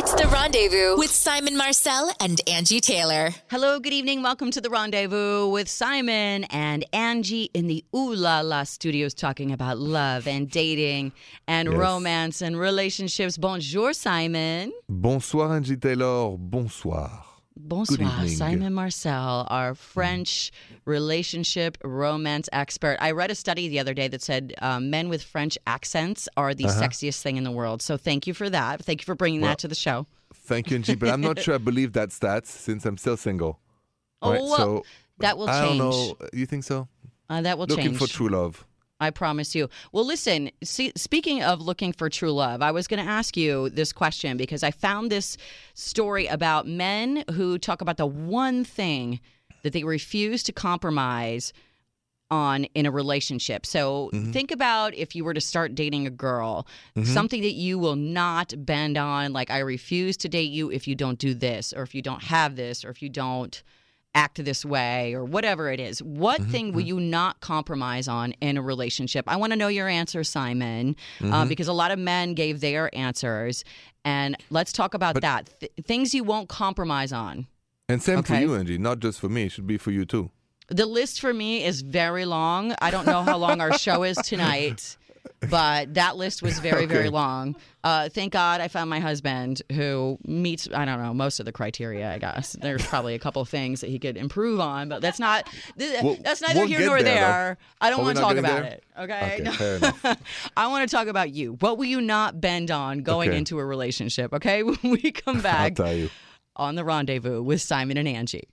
It's the rendezvous with Simon Marcel and Angie Taylor. Hello, good evening. Welcome to the rendezvous with Simon and Angie in the Ooh La La studios talking about love and dating and Yes. romance and relationships. Bonjour, Simon. Bonsoir Angie Taylor, bonsoir. Bonsoir, evening. Simon Marcel, our French relationship romance expert. I read a study the other day that said um, men with French accents are the Uh-huh. sexiest thing in the world. So thank you for that. Thank you for bringing Well, that to the show. Thank you, Angie, but I'm not sure I believe that stats since I'm still single. Oh, Right, well, so that will change. I don't know. You think so? Uh, that will Looking change. for true love. I promise you. Well, listen, see, speaking of looking for true love, I was going to ask you this question because I found this story about men who talk about the one thing that they refuse to compromise on in a relationship. So mm-hmm. think about if you were to start dating a girl, mm-hmm. something that you will not bend on, like I refuse to date you if you don't do this, or if you don't have this, or if you don't act this way or whatever it is. What mm-hmm, thing will mm-hmm. you not compromise on in a relationship? I want to know your answer, Simon, uh, mm-hmm. because a lot of men gave their answers. And let's talk about that. Th- things you won't compromise on. And same for Okay. you, Angie. Not just for me. It should be for you too. The list for me is very long. I don't know how long our show is tonight, but that list was very, very long. Uh, thank God I found my husband who meets, I don't know, most of the criteria, I guess. There's probably a couple things that he could improve on, but that's not, th- We'll- that's neither we'll here nor there, there. I don't want to talk about there? it. Okay. Okay, No. I want to talk about you. What will you not bend on going Okay. into a relationship? Okay. When we come I'll back tell you. on the rendezvous with Simon and Angie.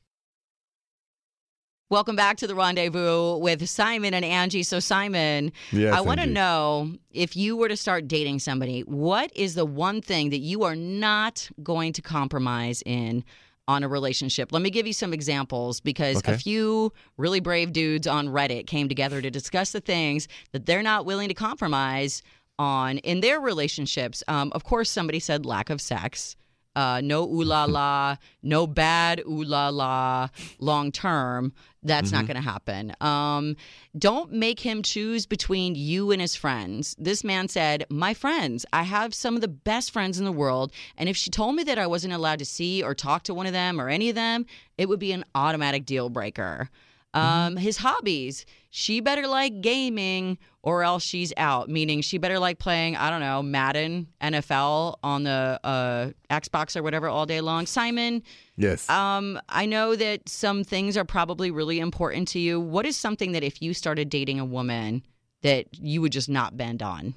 Welcome back to the rendezvous with Simon and Angie. So, Simon, Yes, I want to know if you were to start dating somebody, what is the one thing that you are not going to compromise in on a relationship? Let me give you some examples because a few really brave dudes on Reddit came together to discuss the things that they're not willing to compromise on in their relationships. Um, of course, somebody said lack of sex. Uh, no ooh la la, no bad ooh la la long term. That's not going to happen. Um, don't make him choose between you and his friends. This man said, My friends, I have some of the best friends in the world. And if she told me that I wasn't allowed to see or talk to one of them or any of them, it would be an automatic deal breaker. Um, his hobbies, she better like gaming or else she's out, meaning she better like playing, I don't know, Madden, NFL on the uh, Xbox or whatever all day long. Simon, Yes. um, I know that some things are probably really important to you. What is something that if you started dating a woman that you would just not bend on?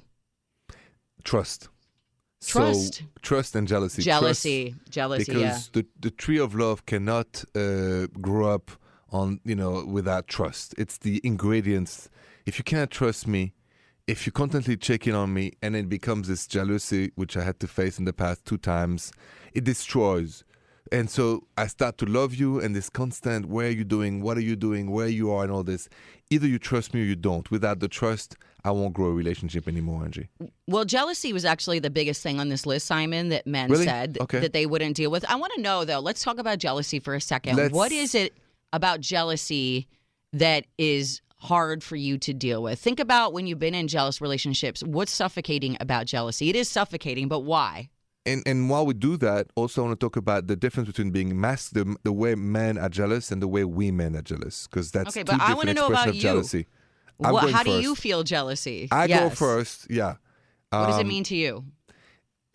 trust. Trust. So, trust and jealousy. Jealousy, Trust, jealousy, because yeah. the the tree of love cannot uh, grow up on you know without trust. It's the ingredients. If you can't trust me, if you constantly check in on me, and it becomes this jealousy, which I had to face in the past two times, it destroys. And so I start to love you, and this constant, where are you doing? What are you doing? Where you are, and all this. Either you trust me or you don't. Without the trust, I won't grow a relationship anymore, Angie. Well, jealousy was actually the biggest thing on this list, Simon, that men Really? said Okay. that they wouldn't deal with. I want to know, though, let's talk about jealousy for a 2nd Let's- What is it about jealousy that is hard for you to deal with? Think about when you've been in jealous relationships. What's suffocating about jealousy? It is suffocating, but why? And and while we do that, also I want to talk about the difference between being masked, the, the way men are jealous and the way we men are jealous, because that's Okay, two but I wanna know about you. jealousy. Going how do you feel jealousy? I go first. Yeah. What does it Um, mean to you?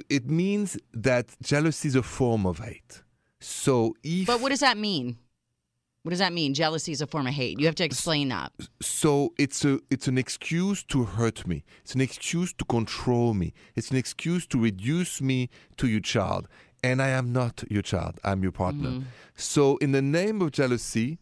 It means that jealousy is a form of hate. So if But what does that mean? What does that mean? Jealousy is a form of hate. You have to explain that. so it's a it's an excuse to hurt me. It's an excuse to control me. It's an excuse to reduce me to your child. And I am not your child. I'm your partner. Mm-hmm. So in the name of jealousy,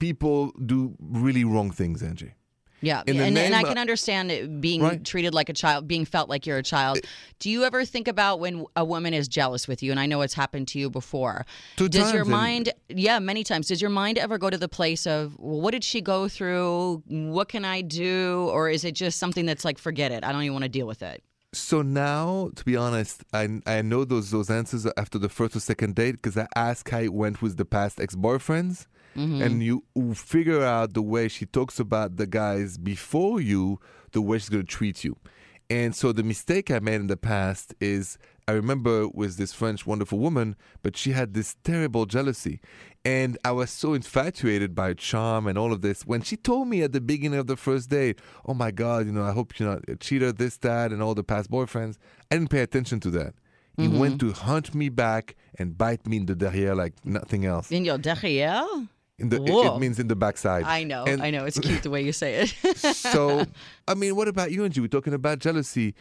people do really wrong things, Angie. Yeah, and, and I can understand it being Right. treated like a child, being felt like you're a child. Do you ever think about when a woman is jealous with you? And I know it's happened to you before. Two Does your times, and- mind, yeah, many times, does your mind ever go to the place of, well, what did she go through? What can I do? Or is it just something that's like, forget it, I don't even want to deal with it? So now, to be honest, I I know those those answers after the first or second date because I asked how it went with the past ex boyfriends, Mm-hmm. and you figure out the way she talks about the guys before you, the way she's gonna treat you. And so the mistake I made in the past is I remember with this French wonderful woman, but she had this terrible jealousy. And I was so infatuated by charm and all of this. When she told me at the beginning of the first date, oh my God, you know, I hope you're not a cheater, this, that, and all the past boyfriends, I didn't pay attention to that. He Mm-hmm. went to hunt me back and bite me in the derrière like nothing else. In your derrière? In the, it, it means in the backside. I know, And I know. It's cute the way you say it. so, I mean, what about you, Angie? We're talking about jealousy.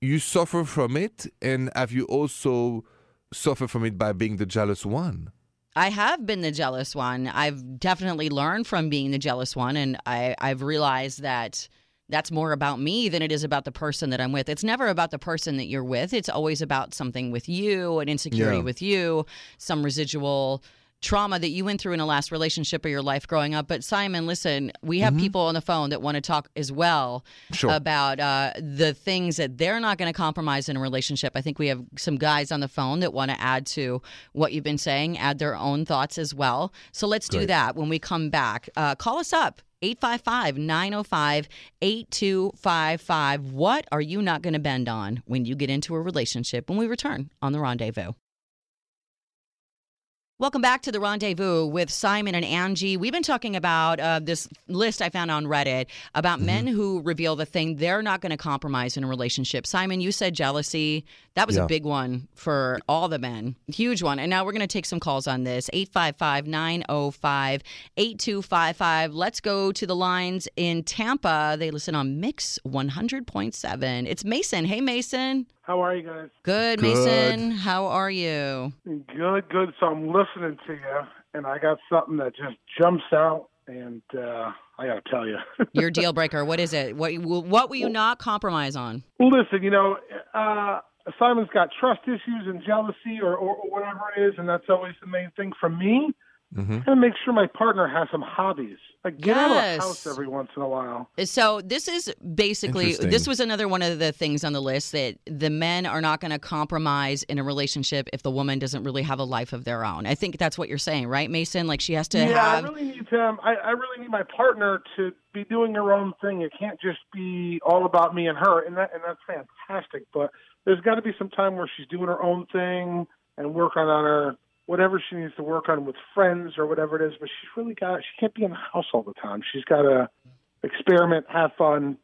You suffer from it, and have you also suffered from it by being the jealous one? I have been the jealous one. I've definitely learned from being the jealous one, and I, I've realized that that's more about me than it is about the person that I'm with. It's never about the person that you're with. It's always about something with you, an insecurity Yeah. with you, some residual trauma that you went through in a last relationship or your life growing up. But Simon, listen, we have people on the phone that want to talk as well Sure. about uh, the things that they're not going to compromise in a relationship. I think we have some guys on the phone that want to add to what you've been saying, add their own thoughts as well. So let's do that when we come back. Uh, call us up. 855 905 8255. What are you not going to bend on when you get into a relationship when we return on The Rendezvous? Welcome back to the rendezvous with Simon and Angie. We've been talking about uh, this list I found on Reddit about Mm-hmm. men who reveal the thing they're not going to compromise in a relationship. Simon, you said jealousy. That was a big one for all the men, huge one. And now we're going to take some calls on this 855 905 8255. Let's go to the lines in Tampa. They listen on Mix 100.7. It's Mason. Hey, Mason. How are you guys? Good, Good. Mason. How are you? Good, good. So I'm listening to you, and I got something that just jumps out, and uh, I got to tell you. Your deal breaker. What is it? What what will you not compromise on? Listen, you know, uh, Simon's got trust issues and jealousy, or, or, or whatever it is, and that's always the main thing for me. Mm-hmm. I gotta make sure my partner has some hobbies. Like get out of the house every once in a while. So this is basically this was another one of the things on the list that the men are not going to compromise in a relationship if the woman doesn't really have a life of their own. I think that's what you're saying, right, Mason? Like she has to yeah, have I really need um, I, I really need my partner to be doing her own thing. It can't just be all about me and her, and that and that's fantastic. But there's got to be some time where she's doing her own thing and working on her whatever she needs to work on with friends or whatever it is. But she's really got she can't be in the house all the time. She's got to experiment, have fun,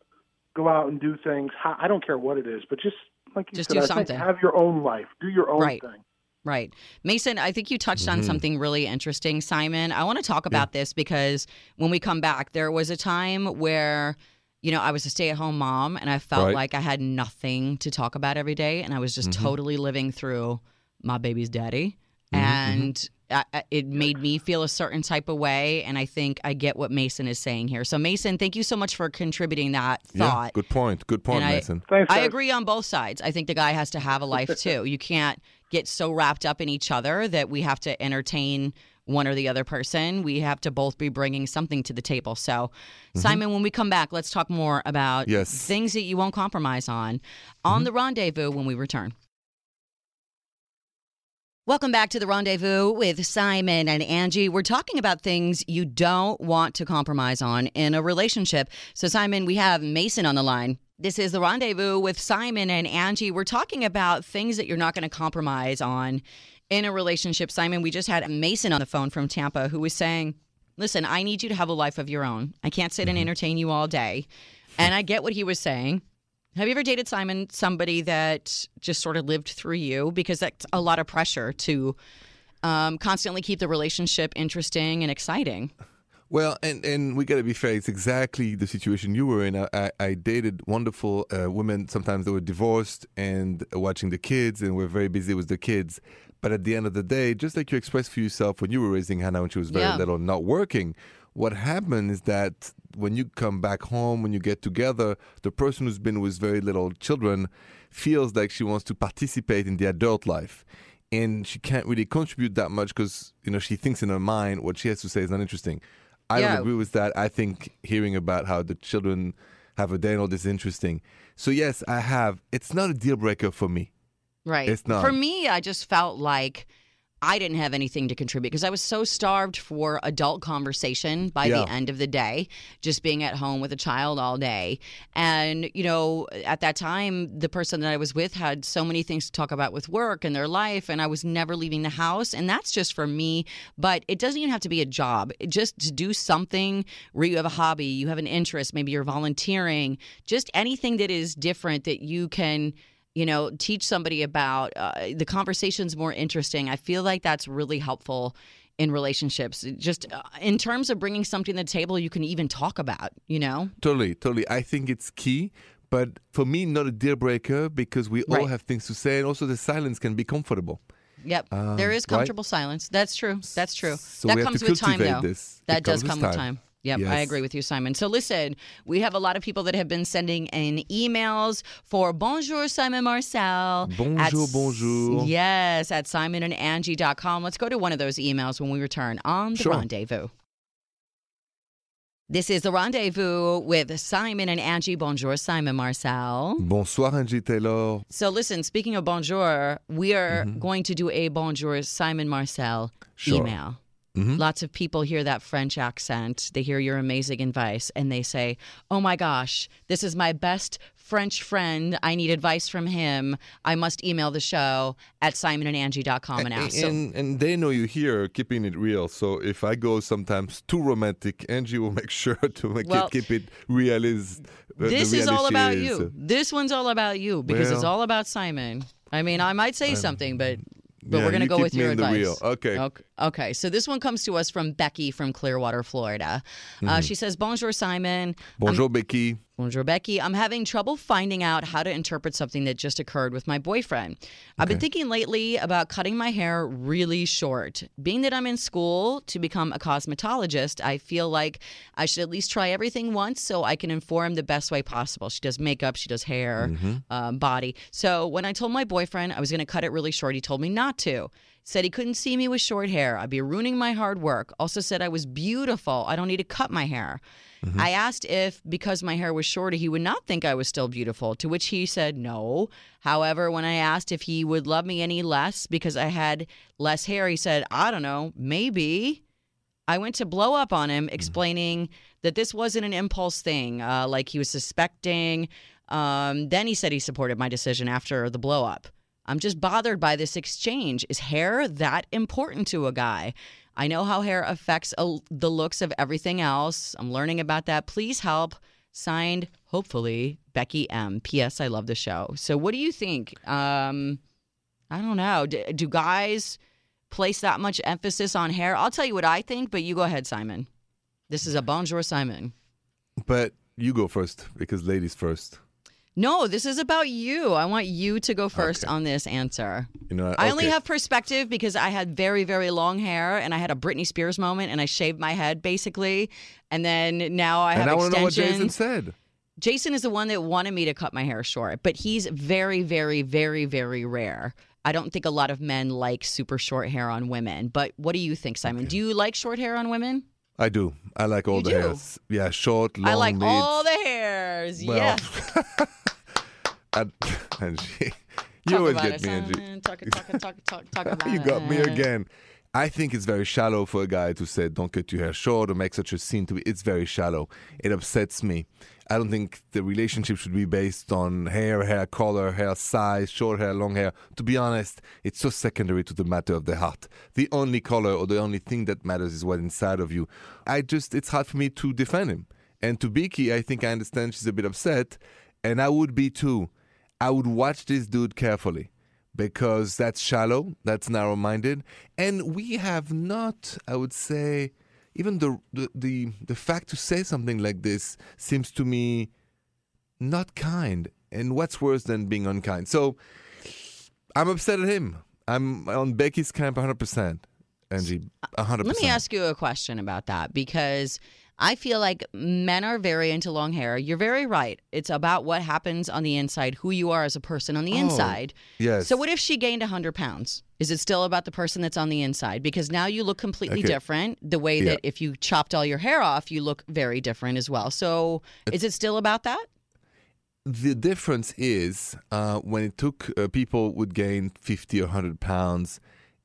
go out and do things. I I don't care what it is, but just like you Just said, do I think something. have your own life, do your own Right. thing. Right. Mason, I think you touched on mm-hmm. something really interesting, Simon. I want to talk about this because when we come back, there was a time where, you know, I was a stay at home mom and I felt Right. like I had nothing to talk about every day. And I was just mm-hmm. totally living through my baby's daddy. And I, I- it made me feel a certain type of way. And I think I get what Mason is saying here. So, Mason, thank you so much for contributing that Yeah, thought. good point. Good point, And I- Mason. Thanks. I agree on both sides. I think the guy has to have a life too. You can't get so wrapped up in each other that we have to entertain one or the other person. We have to both be bringing something to the table. So, Simon, when we come back, let's talk more about Mm-hmm. Yes. Mm-hmm. things that you won't compromise on on the rendezvous when we return. Welcome back to the rendezvous with Simon and Angie. We're talking about things you don't want to compromise on in a relationship. So, Simon, we have Mason on the line. This is the rendezvous with Simon and Angie. We're talking about things that you're not going to compromise on in a relationship. Simon, we just had Mason on the phone from Tampa who was saying, Listen, I need you to have a life of your own. I can't sit and mm-hmm. entertain you all day. And I get what he was saying. Have you ever dated Simon somebody that just sort of lived through you? Because that's a lot of pressure to um, constantly keep the relationship interesting and exciting. Well, and, and we got to be fair. It's exactly the situation you were in. I, I, I dated wonderful uh, women. Sometimes they were divorced and watching the kids, and we're very busy with the kids. But at the end of the day, just like you expressed for yourself when you were raising Hannah when she was very Yeah. little, not working, what happened is that when you come back home, when you get together, the person who's been with very little children feels like she wants to participate in the adult life. And she can't really contribute that much because you know she thinks in her mind what she has to say is not interesting. I Yeah. don't agree with that. I think hearing about how the children have a day and all this is interesting. So yes, I have. It's not a deal breaker for me. Right. It's not. For me, I just felt like I didn't have anything to contribute because I was so starved for adult conversation by Yeah. the end of the day, just being at home with a child all day. And, you know, at that time, the person that I was with had so many things to talk about with work and their life, and I was never leaving the house. And that's just for me. But it doesn't even have to be a job. It- Just to do something where you have a hobby, you have an interest, maybe you're volunteering, just anything that is different that you can you know, teach somebody about uh, the conversation's more interesting. I feel like that's really helpful in relationships. Just uh, in terms of bringing something to the table you can even talk about, you know? Totally, totally. I think it's key, but for me, not a deal breaker because we all have things to say, and also the silence can be comfortable. Yep. Um, there is right? comfortable silence. That's true. That's true. So that comes with time, though. this. It That does come with with time. time. Yep, I agree with you, Simon. So listen, we have a lot of people that have been sending in emails for Bonjour Simon Marcel. Bonjour, s- bonjour. Yes, at simonandangie.com. Let's go to one of those emails when we return on the Sure. rendezvous. This is the rendezvous with Simon and Angie. Bonjour, Simon Marcel. Bonsoir, Angie Taylor. So, listen, speaking of bonjour, we are Mm-hmm. going to do a bonjour Simon Marcel Sure. email. Mhm. Lots of people hear that French accent. They hear your amazing advice and they say, Oh my gosh, this is my best French friend. I need advice from him. I must email the show at simonandangie.com and ask. So- And, and they know you here keeping it real. So if I go sometimes too romantic, Angie will make sure to make Well, it, keep it realist. uh, this is all about is. you. This one's all about you because it's all about Simon. I mean, I might say something, but but yeah, we're gonna go keep with your advice. Okay. okay. Okay. So this one comes to us from Becky from Clearwater, Florida. Mm-hmm. Uh, she says, "Bonjour, Simon. Bonjour, Becky. Bonjour, Becky. I'm having trouble finding out how to interpret something that just occurred with my boyfriend. I've been thinking lately about cutting my hair really short. Being that I'm in school to become a cosmetologist, I feel like I should at least try everything once so I can inform the best way possible. She does makeup, she does hair, um, body. So when I told my boyfriend I was going to cut it really short, he told me not to. Said he couldn't see me with short hair. I'd be ruining my hard work. Also said I was beautiful. I don't need to cut my hair. I asked if, because my hair was shorter, he would not think I was still beautiful, to which he said no. However, when I asked if he would love me any less because I had less hair, he said, I don't know, maybe. I went to blow up on him, explaining that this wasn't an impulse thing, uh, like he was suspecting. Um, then he said he supported my decision after the blow up. I'm just bothered by this exchange. Is hair that important to a guy? I know how hair affects a, the looks of everything else. I'm learning about that. Please help. Signed, hopefully, Becky M. P.S. I love the show. So, what do you think? Um, I don't know. Do, do guys place that much emphasis on hair? I'll tell you what I think, but you go ahead, Simon. This is a bonjour, Simon. But you go first because ladies first. No, this is about you. I want you to go first on this answer. You know, I only have perspective because I had very, very long hair and I had a Britney Spears moment and I shaved my head basically. And then now I have And I want to know what Jason said. Jason is the one that wanted me to cut my hair short, but he's very, very, very, very rare. I don't think a lot of men like super short hair on women. But what do you think, Simon? Do you like short hair on women? I do. I like all You the do? hairs. Yeah, short, long, I like mid. all the hairs. Well, yeah. and, Angie, you always get it, me, Angie. Talk, talk, talk, talk, talk about you got me again. I think it's very shallow for a guy to say, don't cut your hair short or make such a scene to be. It's very shallow. It upsets me. I don't think the relationship should be based on hair, hair color, hair size, short hair, long hair. To be honest, it's so secondary to the matter of the heart. The only color or the only thing that matters is what's inside of you. I just, it's hard for me to defend him. And to Becky, I think I understand she's a bit upset, and I would be too. I would watch this dude carefully because that's shallow, that's narrow minded, and we have not, I would say, even the, the the the fact to say something like this seems to me not kind. And what's worse than being unkind? So I'm upset at him. I'm on Becky's camp 100%. Angie, 100%. Let me ask you a question about that because I feel like men are very into long hair. You're very right. It's about what happens on the inside, who you are as a person on the Oh, inside. Yes. So, what if she gained 100 pounds? Is it still about the person that's on the inside? Because now you look completely Okay. different. The way Yeah. that if you chopped all your hair off, you look very different as well. So, is it still about that? the difference is uh, when it took uh, people would gain 50 or 100 pounds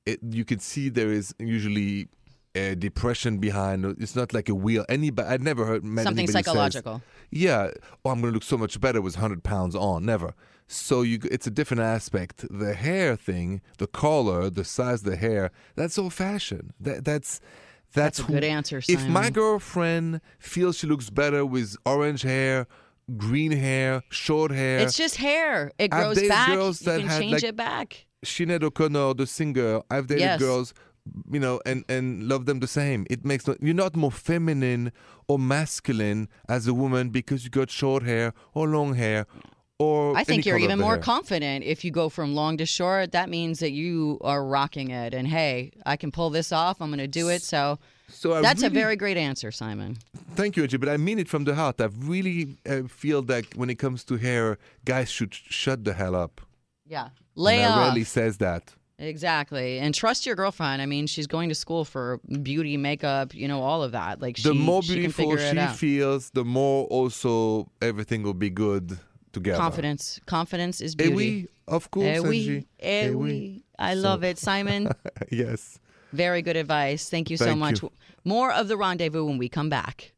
it, you could see there is usually a depression behind. It's not like a wheel. Anybody, I'd never heard met Something anybody says, psychological. yeah, oh, I'm going to look so much better with 100 pounds on. Never. So you, it's a different aspect. The hair thing, the color, the size of the hair, that's old fashioned. That, that's that's, That's a who- good answer, If my girlfriend feels she looks better with orange hair, green hair, short hair, It's just hair. It grows back. girls You that can had, change like, it back. Sinead O'Connor, the singer, I've dated Yes. girls, you know, and, and love them the same. It makes no, you're not more feminine or masculine as a woman because you got short hair or long hair or I think you're even more hair. confident if you go from long to short. That means that you are rocking it. And hey, I can pull this off. I'm going to do it. So So I that's a very great answer, Simon. Thank you, Angie, but I mean it from the heart. I really uh, feel that when it comes to hair, guys should shut the hell up. Yeah. Lay and I rarely says that. Exactly. And trust your girlfriend. I mean, she's going to school for beauty, makeup, you know, all of that. Like the more she can beautiful it she feels, the more also everything will be good together. Confidence. Confidence is Eh beauty. of course, Eh. Eh oui. oui. I So- love it, Simon. yes. Very good advice. Thank you so Thank much. you. More of the rendezvous when we come back.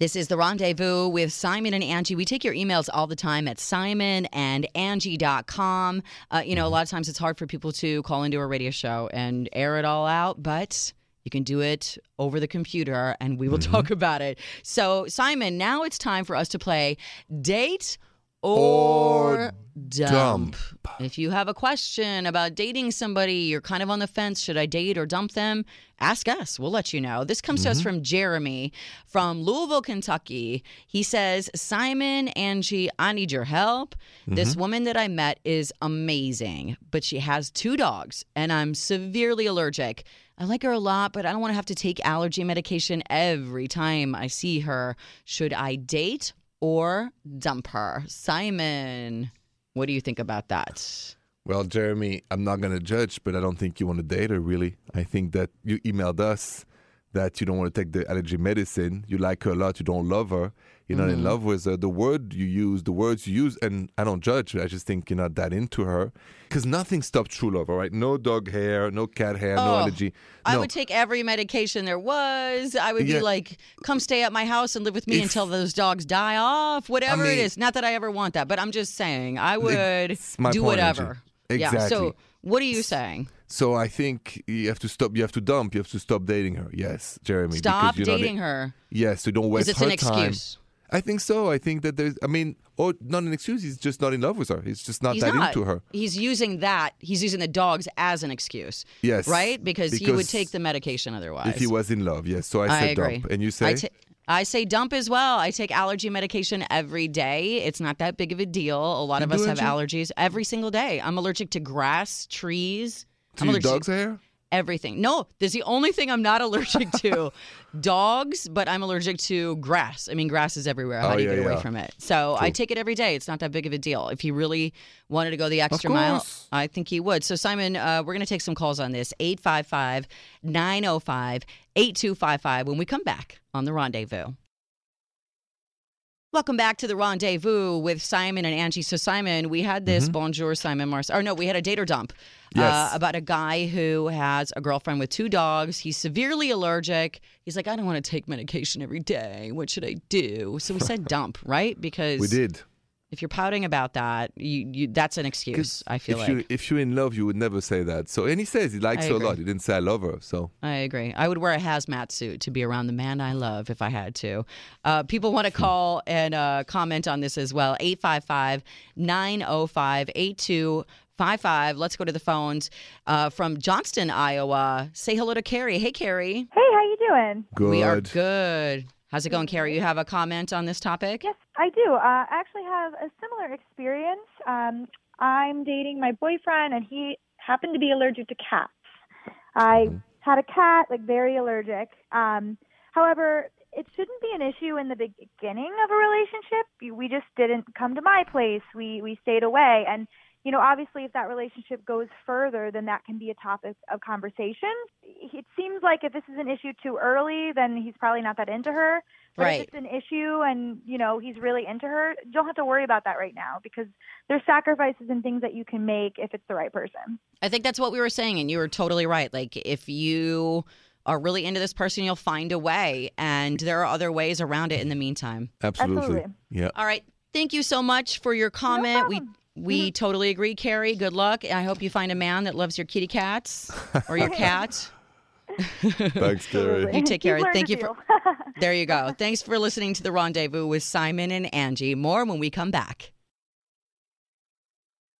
This is the rendezvous with Simon and Angie. We take your emails all the time at simon simonandangie.com. Uh, you know, a lot of times it's hard for people to call into a radio show and air it all out, but you can do it over the computer and we will talk about it. So, Simon, now it's time for us to play Date or, Or dump. dump. If you have a question about dating somebody, you're kind of on the fence, should I date or dump them? Ask us. We'll let you know. This comes to us mm-hmm. from Jeremy from Louisville, Kentucky. He says, Simon, Angie, I need your help. This mm-hmm. woman that I met is amazing, but she has two dogs, and I'm severely allergic. I like her a lot, but I don't want to have to take allergy medication every time I see her. Should I date or dump her? Simon, what do you think about that? Well, Jeremy, I'm not going to judge, but I don't think you want to date her, really. I think that you emailed us that you don't want to take the allergy medicine. You like her a lot. You don't love her. You're not in mm-hmm. love with her. The word you use, the words you use, and I don't judge. I just think you're not that into her. Because nothing stops true love, all right? No dog hair, no cat hair, no Oh, allergy. I would take every medication there was. I would Yeah. be like, come stay at my house and live with me If- until those dogs die off, whatever it mean- is. Not that I ever want that, but I'm just saying I would do whatever. Angie. Yeah. So, what are you saying? So I think you have to stop. You have to dump. You have to stop dating her. Yes, Jeremy. Stop dating her. Yes, so don't waste Is it her an time. excuse? I think so. I think that there's. I mean, or not an excuse. He's just not in love with her. He's just not He's that not. into her. He's using that. He's using the dogs as an excuse. Yes, Right? Because, he would take the medication otherwise. If he was in love, yes. So I I said agree. dump, and you say I, say dump as well. I take allergy medication every day. It's not that big of a deal. A lot You of us have allergies every single day. I'm allergic to grass, trees. to I'm allergic dog's hair. Everything. No, there's the only thing I'm not allergic to. Dogs, but I'm allergic to grass. I mean, grass is everywhere. How Oh, do you yeah, get away yeah. from it? So I take it every day. It's not that big of a deal. If he really wanted to go the extra mile. I think he would. So, Simon, uh, we're going to take some calls on this 855 905 8255 when we come back on The Rendezvous. Welcome back to the rendezvous with Simon and Angie. So, Simon, we had this bonjour, Simon Mars. Or no, we had a dater dump uh, about a guy who has a girlfriend with two dogs. He's severely allergic. He's like, I don't want to take medication every day. What should I do? So we said dump, right? Because We did. If you're pouting about that, you, you that's an excuse. I feel if like you if you're in love, you would never say that. So and he says he likes I her a lot. He didn't say I love her. So I agree. I would wear a hazmat suit to be around the man I love if I had to. Uh, people want to call and uh, comment on this as well. 855 905 8255. Let's go to the phones uh, from Johnston, Iowa. Say hello to Carrie. Hey, Carrie. Hey, how you doing? good. We are good. How's it going, Carrie? You have a comment on this topic? Yes, I do. Uh, I actually have a similar experience. Um, I'm dating my boyfriend, and he happened to be allergic to cats. I had a cat, like very allergic. Um, however, it shouldn't be an issue in the beginning of a relationship. We just didn't come to my place. We we stayed away, and you know, obviously, if that relationship goes further, then that can be a topic of conversation. It seems like if this is an issue too early, then he's probably not that into her. But Right. if it's an issue and, you know, he's really into her, you don't have to worry about that right now because there's sacrifices and things that you can make if it's the right person. I think that's what we were saying, and you were totally right. Like, if you are really into this person, you'll find a way, and there are other ways around it in the meantime. Absolutely. Absolutely. Yeah. All right. Thank you so much for your comment. we problem. We totally agree, Carrie. Good luck. I hope you find a man that loves your kitty cats or your cat. Thanks, Carrie. You take care. Thank a you for- There you go. Thanks for listening to the rendezvous with Simon and Angie. More when we come back.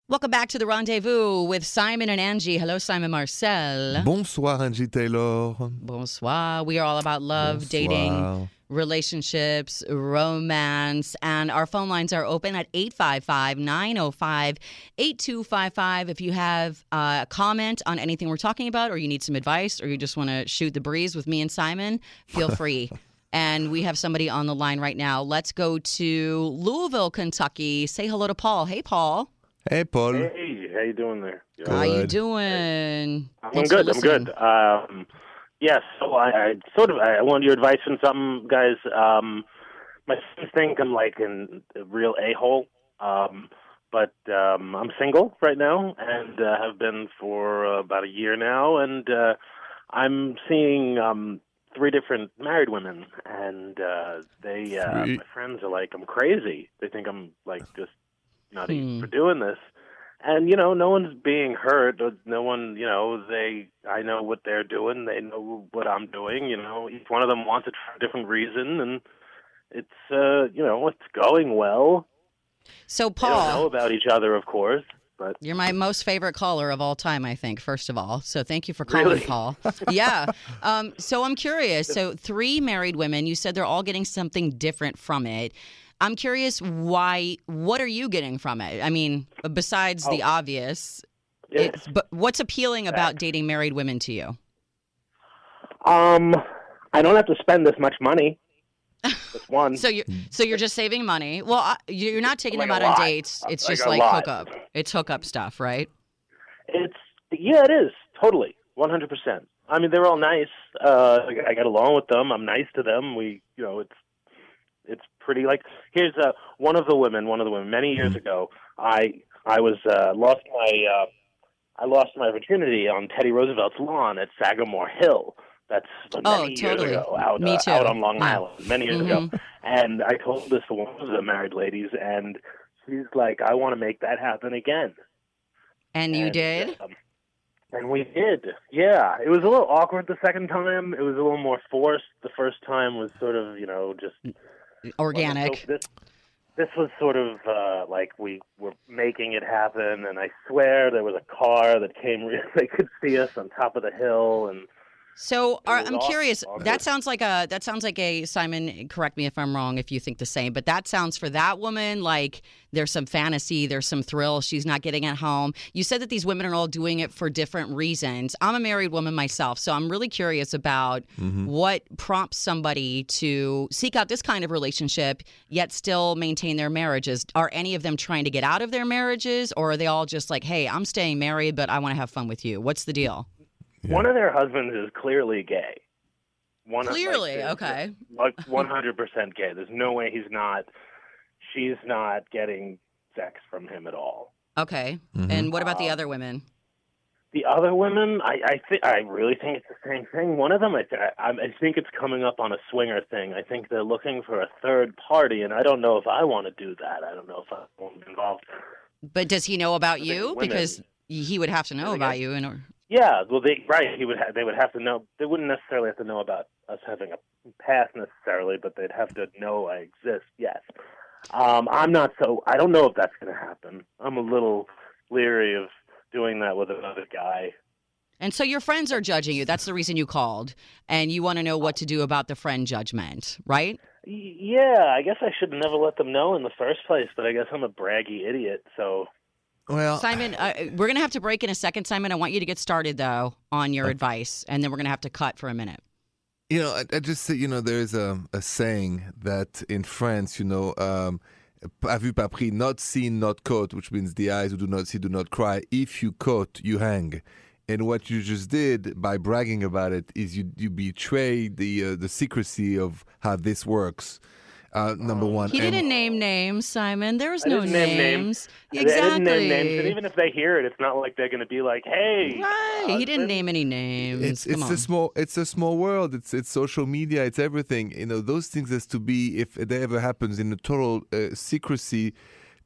Welcome back to the rendezvous with Simon and Angie. Hello, Simon Marcel. Bonsoir, Angie Taylor. Bonsoir. We are all about love, dating, Bonsoir. Relationships, romance, and our phone lines are open at 855 905 8255. If you have uh, a comment on anything we're talking about, or you need some advice, or you just want to shoot the breeze with me and Simon, feel free. and we have somebody on the line right now. Let's go to Louisville, Kentucky. Say hello to Paul. Hey, Paul. Hey, Paul. Hey, how you doing there? Yeah. How you Good. doing? I'm Thanks good. I'm good. Um, yes. so I, I sort of I want your advice on something, guys. Um, my friends think I'm like an, a real a hole, um, but um, I'm single right now and uh, have been for uh, about a year now, and uh, I'm seeing um, three different married women, and uh, they uh, my friends are like I'm crazy. They think I'm like just nutty Hmm. for doing this and you know no one's being hurt no one you know they i know what they're doing they know what i'm doing you know each one of them wants it for a different reason and it's uh you know it's going well So, they don't know about each other of course but You're my most favorite caller of all time, I think, first of all. So thank you for calling, Really? Paul. yeah. Um, so I'm curious. So, three married women, you said they're all getting something different from it. I'm curious why, what are you getting from it? I mean, besides the Oh. obvious, yes. it's, but what's appealing about dating married women to you? um i don't have to spend this much money that's one So you're so you're just saving money. Well, I- you're not taking Like them out on dates. It's Like just like lot. hookup. It's hookup stuff, right? It's yeah, it is totally one hundred percent. I mean, they're all nice. Uh, I got along with them. I'm nice to them. We, you know, it's pretty. Like here's uh, one of the women. One of the women. Many years ago, I I was uh, lost my uh, I lost my virginity on Teddy Roosevelt's lawn at Sagamore Hill. That's many Oh, years totally. ago, out Me uh, too. out on Long. Island, many years ago. And I told this to one of the married ladies, and she's like, "I want to make that happen again." And you And, did? um, and we did. Yeah. It was a little awkward the second time. It was a little more forced. The first time was sort of, you know, just Organic. So this this was sort of uh like we were making it happen and I swear there was a car that came they could see us on top of the hill and So uh, are, I'm awesome. curious. Awesome. That sounds like a that sounds like a Simon. Correct me if I'm wrong. If you think the same, but that sounds for that woman like there's some fantasy, there's some thrill. She's not getting at home. You said that these women are all doing it for different reasons. I'm a married woman myself, so I'm really curious about mm-hmm. what prompts somebody to seek out this kind of relationship yet still maintain their marriages. Are any of them trying to get out of their marriages, or are they all just like, hey, I'm staying married, but I want to have fun with you? What's the deal? One of their husbands is clearly gay. One of- like, Clearly, okay. Like 100% gay. There's no way he's not she's not getting sex from him at all. Okay. Mhm. And what about the Um, other women? The other women, I I think I really think it's the same thing. One of them, I th- I, I think it's coming up on a swinger thing. I think they're looking for a third party, and I don't know if I want to do that. I don't know if I want to be involved. But does he know about you? Because he would have to know about you. In order. Yeah, well, they right. He would ha- they would have to know. They wouldn't necessarily have to know about us having a past necessarily, but they'd have to know I exist. Yes. Um, I'm not so. I don't know if that's going to happen. I'm a little leery of doing that with another guy. And so your friends are judging you. That's the reason you called. And you want to know what to do about the friend judgment, right? Yeah, I guess I should never let them know in the first place, but I guess I'm a braggy idiot. So Well, Simon, uh, we're going to have to break in a second, Simon. I want you to get started, though, on your advice. And then we're going to have to cut for a minute. You know, I, I just say, you know, there's a, a saying that in France, you know, um, vu, pas pris, not seen, not caught, which means the eyes who do not see do not cry. If you caught, you hang. And what you just did by bragging about it is you you betray the uh, the secrecy of how this works. Uh, number one, He And- didn't name names, Simon. There was I no didn't name names. names. Exactly. I didn't name names, and even if they hear it, it's not like they're going to be like, "Hey." Right. He didn't name any names. It's Come it's on. a small it's a small world. It's it's social media. It's everything. You know those things has to be if it ever happens in a total uh, secrecy,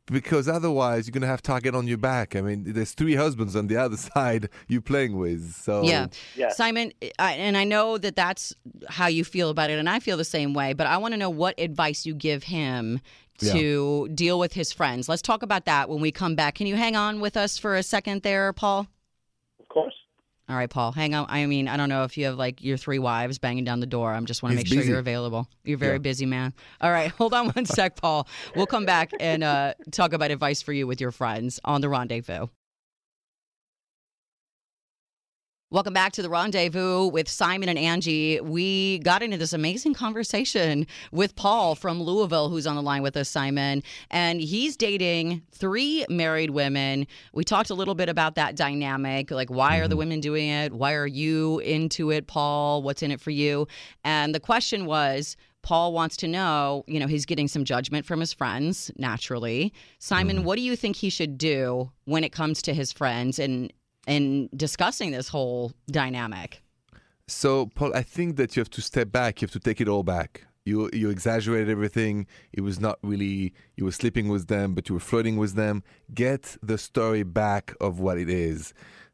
because otherwise you're gonna have target on your back. I mean, there's three husbands on the other side you're playing with. So Yeah. Yeah. Simon, I, and I know that that's how you feel about it, and I feel the same way, but I want to know what advice you give him to deal with his friends. Let's talk about that when we come back. Can you hang on with us for a second there, Paul? Of course. All right, Paul, hang on. I mean, I don't know if you have like your three wives banging down the door. I am just want to make sure you're available. You're very Yeah. busy, man. All right, hold on one sec, Paul. We'll come back and uh, talk about advice for you with your friends on the rendezvous. Welcome back to the rendezvous with Simon and Angie. We got into this amazing conversation with Paul from Louisville, who's on the line with us, Simon. And he's dating three married women. We talked a little bit about that dynamic like, why are the mm-hmm. women doing it? Why are you into it, Paul? What's in it for you? And the question was, Paul wants to know, you know, he's getting some judgment from his friends, naturally. Simon, mm-hmm. what do you think he should do when it comes to his friends and and discussing this whole dynamic? So, Paul, I think that you have to step back. You have to take it all back. You you exaggerated everything. It was not really you were sleeping with them, but you were flirting with them. Get the story back of what it is.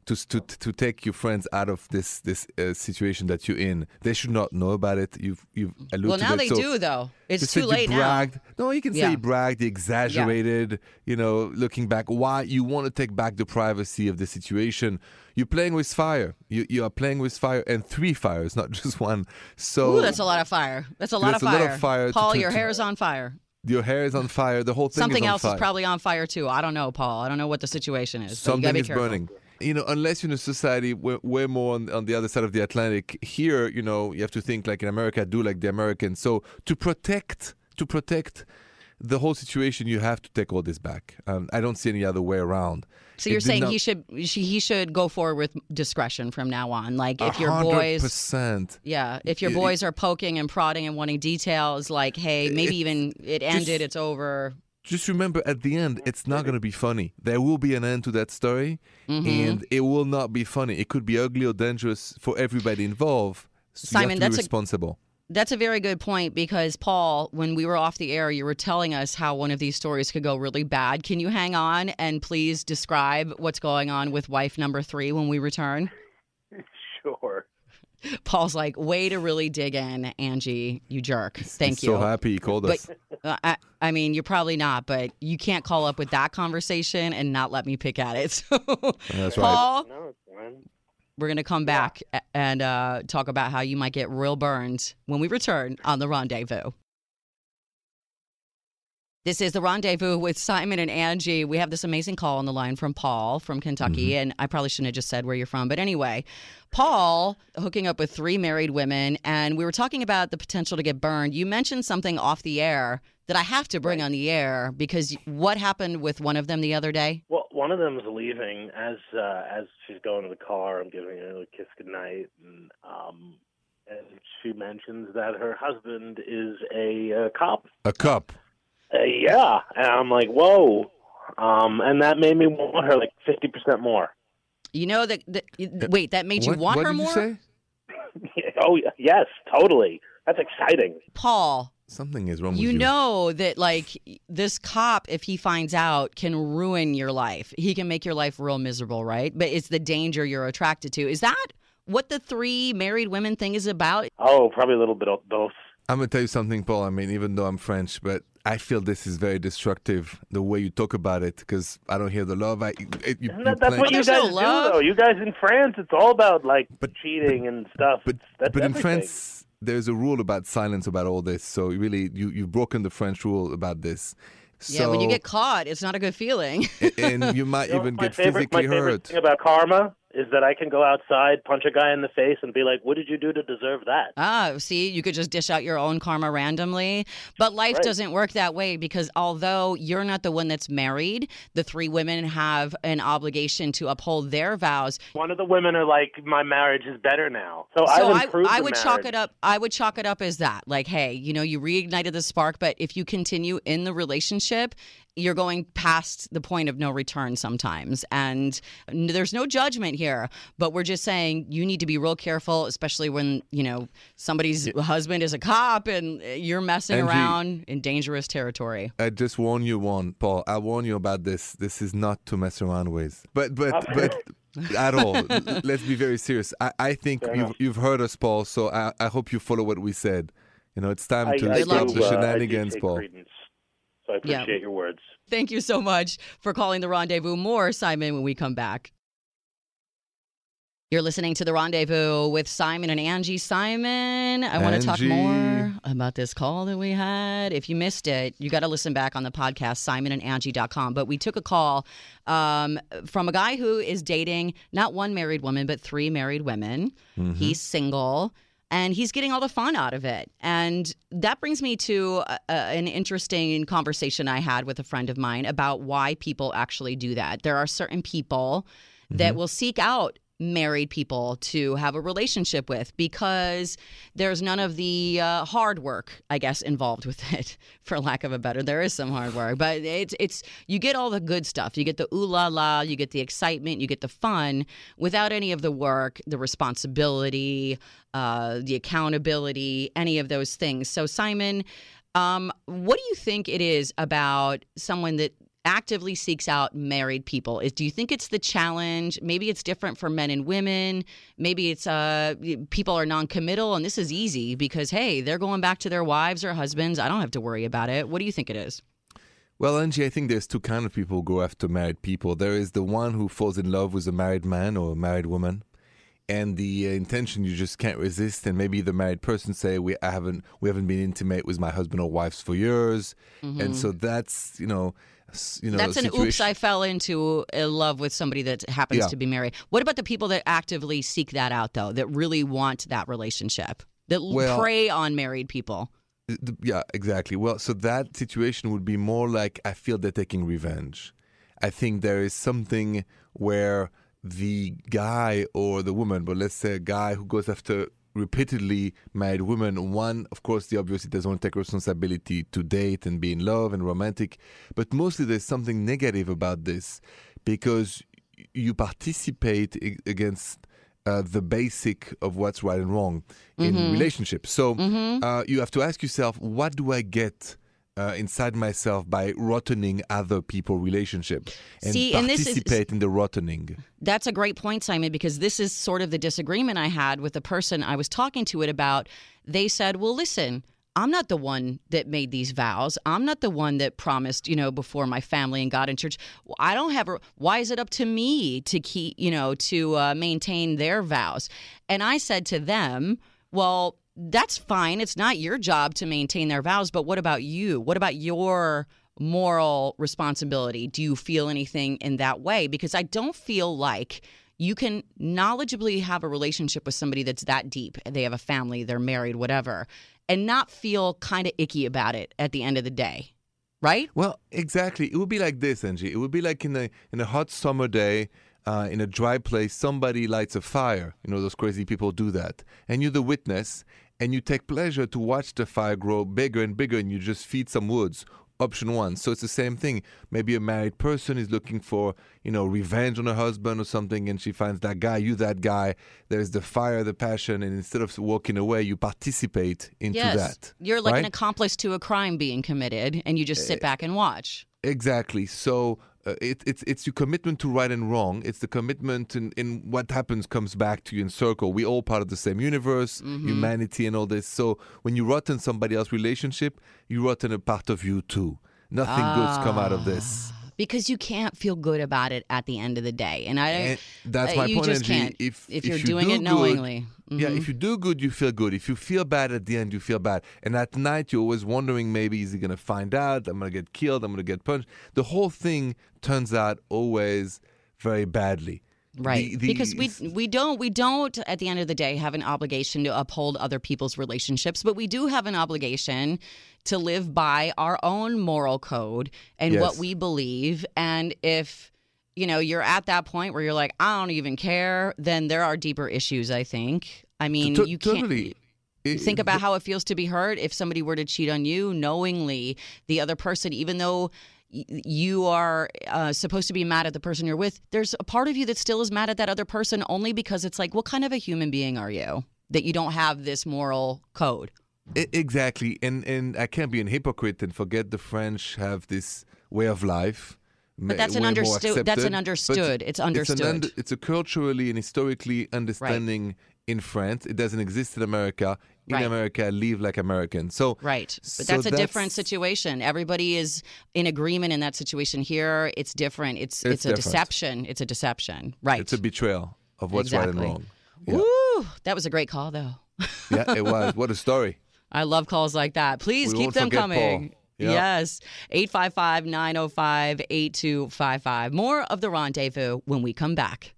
To, to, to take your friends out of this this uh, situation that you're in, they should not know about it. You've you've alluded to Well, now they So do, though. It's too late now. bragged. No, you can say Yeah. you bragged, exaggerated. You know, looking back, why you want to take back the privacy of the situation? You're playing with fire. You you are playing with fire and three fires, not just one. So Ooh, that's a lot of fire. That's a lot That's of a lot fire. of fire Paul, to- your to- hair is on fire. your hair is on fire. The whole thing Something is on else fire. is probably on fire too. I don't know, Paul. I don't know what the situation is. Something is careful. burning. You know, unless you're in a society where we're more on, on the other side of the Atlantic. Here, you know, you have to think like in America, do like the Americans. So to protect, to protect the whole situation, you have to take all this back. Um, I don't see any other way around. So It you're saying not- he should he should go forward with discretion from now on. Like if your A hundred boys. Yeah, if your boys are poking and prodding and wanting details, like, hey, maybe even it just- ended, it's over. Just remember, at the end, it's not going to be funny. There will be an end to that story, Mm-hmm. and it will not be funny. It could be ugly or dangerous for everybody involved. So you Simon, have to that's be a- responsible. That's a very good point because, Paul, when we were off the air, you were telling us how one of these stories could go really bad. Can you hang on and please describe what's going on with wife number three when we return? Sure. Paul's like, way to really dig in, Angie, you jerk. Thank He's you. So happy he called us. uh, I, I mean, you're probably not, but you can't call up with that conversation and not let me pick at it. So, That's right. Paul, No, we're going to come back a- and uh, talk about how you might get real burned when we return on the rendezvous. This is the rendezvous with Simon and Angie. We have this amazing call on the line from Paul from Kentucky, and I probably shouldn't have just said where you're from, but anyway, Paul hooking up with three married women, and we were talking about the potential to get burned. You mentioned something off the air that I have to bring on the air because what happened with one of them the other day? Well, one of them's leaving as uh, as she's going to the car. I'm giving her a kiss goodnight, and um, and she mentions that her husband is a uh, cop. A cup. Uh, yeah, and I'm like, whoa. Um, and that made me want her like fifty percent more. You know that, that wait, that made you what want what her did more? you say? oh yes, totally. That's exciting. Paul, Something is wrong with you you. know that like this cop if he finds out can ruin your life he can make your life real miserable right but it's the danger you're attracted to is that what the three married women thing is about Oh, probably a little bit of both. I'm gonna tell you something, Paul. I mean, even though I'm French, but I feel this is very destructive the way you talk about it because I don't hear the love. I, it, you, Isn't you that, that's what you guys no love. do, though. You guys in France, it's all about like But- cheating and stuff. But that's but in. France, there's a rule about silence about all this. So really, you you've broken the French rule about this. yeah when you get caught it's not a good feeling and you might You know, even my get favorite, physically my favorite hurt. thing about karma is that I can go outside, punch a guy in the face, and be like, "What did you do to deserve that?" Ah, see, you could just dish out your own karma randomly. But life Right. doesn't work that way because although you're not the one that's married, the three women have an obligation to uphold their vows. One of the women are like, "My marriage is better now." So, So I, I would chalk it up. I would chalk it up as that. Like, hey, you know, you reignited the spark, but if you continue in the relationship, you're going past the point of no return sometimes. And there's no judgment here, but we're just saying you need to be real careful, especially when, you know, somebody's husband is a cop and uh, you're messing Angie- around in dangerous territory. I just warn you one, Paul. I warn you about this. This is not to mess around with. But but but at all. Let's be very serious. I, I think Fair you've enough. you've heard us, Paul. So I, I hope you follow what we said. You know, it's time I, to I stop do, the uh, I shenanigans, take Paul. credence. So I Yeah. appreciate your words. Thank you so much for calling the rendezvous. More, Simon, when we come back. You're listening to the rendezvous with Simon and Angie. Simon, I want to talk more about this call that we had. If you missed it, you got to listen back on the podcast, simonandangie.com. But we took a call um, from a guy who is dating not one married woman, but three married women. He's single and he's getting all the fun out of it. And that brings me to a, a- an interesting conversation I had with a friend of mine about why people actually do that. There are certain people that mm-hmm. will seek out married people to have a relationship with because there's none of the uh, hard work i guess involved with it for lack of a better there is some hard work but it's it's you get all the good stuff. You get the ooh la la you get the excitement you get the fun without any of the work the responsibility uh, the accountability any of those things. So simon um, what do you think it is about someone that actively seeks out married people. Is do you think it's the challenge? Maybe it's different for men and women. Maybe it's uh people are non-committal and this is easy because hey they're going back to their wives or husbands. I don't have to worry about it. What do you think it is? Well, Angie, I think there's two kind of people who go after married people. There is the one who falls in love with a married man or a married woman, and the uh, intention you just can't resist. And maybe the married person say, "We I haven't we haven't been intimate with my husband or wives for years," and so that's you know, you know, that's an oops i fell into a love with somebody that happens Yeah. to be married what about the people that actively seek that out though that really want that relationship that Well- prey on married people Yeah, exactly. Well, so that situation would be more like I feel they're taking revenge. I think there is something where the guy or the woman, but let's say a guy who goes after repeatedly married women, one, of course, the obvious, doesn't want to take responsibility to date and be in love and romantic, but mostly there's something negative about this because you participate against uh, the basic of what's right and wrong in relationships. So uh, you have to ask yourself, what do I get? Uh, inside myself by rottening other people relationship and See, and this is- participate in the rottening. That's a great point, Simon, because this is sort of the disagreement I had with the person I was talking to it about. They said, well, listen, I'm not the one that made these vows. I'm not the one that promised, you know, before my family and God in church. I don't have a. Why is it up to me to keep, you know, to uh, maintain their vows? And I said to them, well, that's fine. It's not your job to maintain their vows, but what about you? What about your moral responsibility? Do you feel anything in that way? Because I don't feel like you can knowledgeably have a relationship with somebody that's that deep. They have a family, they're married, whatever, and not feel kind of icky about it at the end of the day. Right? Well, exactly. It would be like this, Angie. It would be like in a in a hot summer day, uh, in a dry place, somebody lights a fire. You know, those crazy people do that, and you're the witness, and you take pleasure to watch the fire grow bigger and bigger, and you just feed some woods. Option one. So it's the same thing. Maybe a married person is looking for, you know, revenge on her husband or something, and she finds that guy, you that guy. There's the fire, the passion, and instead of walking away, you participate into yes. that. You're like an accomplice to a crime being committed, and you just sit eh, back and watch. Exactly. So uh, it, it's it's your commitment to right and wrong. It's the commitment in, in what happens comes back to you in circle. We all part of the same universe, humanity, and all this. So when you rot in somebody else's relationship, you rot in a part of you too. Nothing good's come out of this. Because you can't feel good about it at the end of the day. And I And that's uh, my you point, just can't If if if you're you doing do it good- knowingly. Yeah, if you do good, you feel good. If you feel bad at the end, you feel bad. And at night, you're always wondering maybe is he going to find out? I'm going to get killed. I'm going to get punched. The whole thing turns out always very badly. Right. The- the- because we we don't we don't at the end of the day have an obligation to uphold other people's relationships, but we do have an obligation to live by our own moral code and what we believe. And if you know you're at that point where you're like, I don't even care, then there are deeper issues. I think. I mean, To- you can't. totally. It- Think uh, about how it feels to be hurt if somebody were to cheat on you knowingly. The other person, even though you are uh, supposed to be mad at the person you're with, there's a part of you that still is mad at that other person only because it's like, what kind of a human being are you that you don't have this moral code? Exactly, and and I can't be an hypocrite and forget the French have this way of life. But that's an understood- that's an understood. It's understood. It's, a culturally and historically understanding in France. It doesn't exist in America. In Right. America, live like Americans. So Right. But so that's a different situation. Everybody is in agreement in that situation. Here, it's different. It's it's, It's a different. deception. It's a deception. Right. It's a betrayal of what's right and wrong. Yeah. Woo! That was a great call, though. yeah, it was. What a story. I love calls like that. Please We keep them coming. Paul. Yeah. Yes. 855 905 8255. More of the rendezvous when we come back.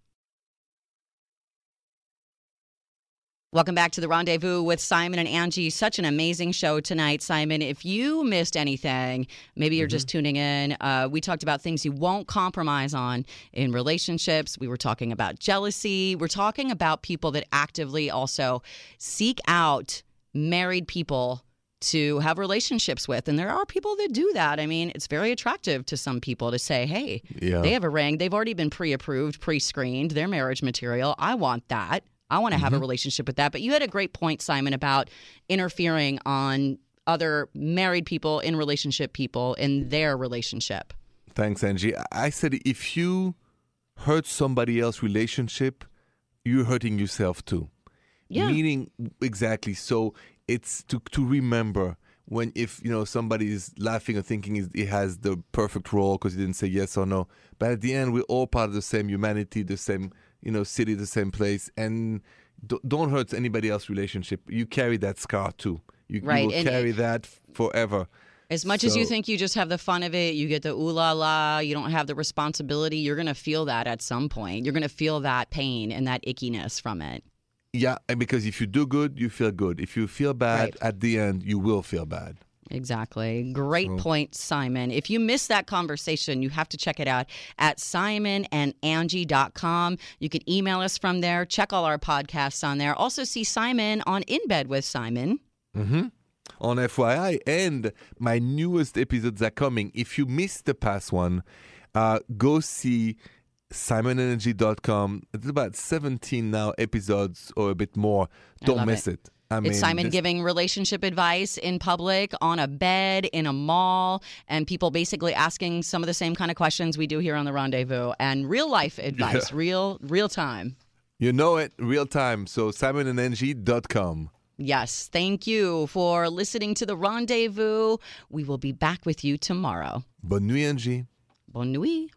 Welcome back to the rendezvous with Simon and Angie. Such an amazing show tonight, Simon. If you missed anything, maybe you're just tuning in. Uh, we talked about things you won't compromise on in relationships. We were talking about jealousy. We're talking about people that actively also seek out married people to have relationships with. And there are people that do that. I mean, it's very attractive to some people to say, hey, Yeah. they have a ring. They've already been pre approved, pre screened. Their marriage material. I want that. I want to have a mm-hmm. relationship with that. But you had a great point, Simon, about interfering on other married people in relationship people in their relationship. Thanks, Angie. I- I said if you hurt somebody else's relationship, you're hurting yourself too. Yeah. Meaning exactly. So it's to to remember when if you know somebody is laughing or thinking he has the perfect role because he didn't say yes or no. But at the end, we're all part of the same humanity, the same you know city, the same place, and do- don't hurt anybody else's relationship. You carry that scar too. You, you will and- carry that forever. As much as you think you just have the fun of it, you get the ooh la la, you don't have the responsibility, you're going to feel that at some point. You're going to feel that pain and that ickiness from it. Yeah, and because if you do good, you feel good. If you feel bad Right. at the end, you will feel bad. Exactly. Great point, Simon. If you missed that conversation, you have to check it out at simonandangie.com. You can email us from there, check all our podcasts on there. Also, see Simon on In Bed with Simon. On FYI, and my newest episodes are coming. If you missed the past one, uh, go see simonandangie.com. It's about 17 now episodes or a bit more. Don't miss it. I mean, it's Simon this- giving relationship advice in public, on a bed, in a mall, and people basically asking some of the same kind of questions we do here on the rendezvous and real life advice, real real time. You know it, real time. So simonandangie.com. Yes, thank you for listening to the rendezvous. We will be back with you tomorrow. Bonne nuit, Angie. Bonne nuit.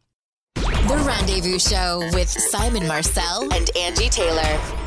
The Rendezvous Show with Simon Marcel and Angie Taylor.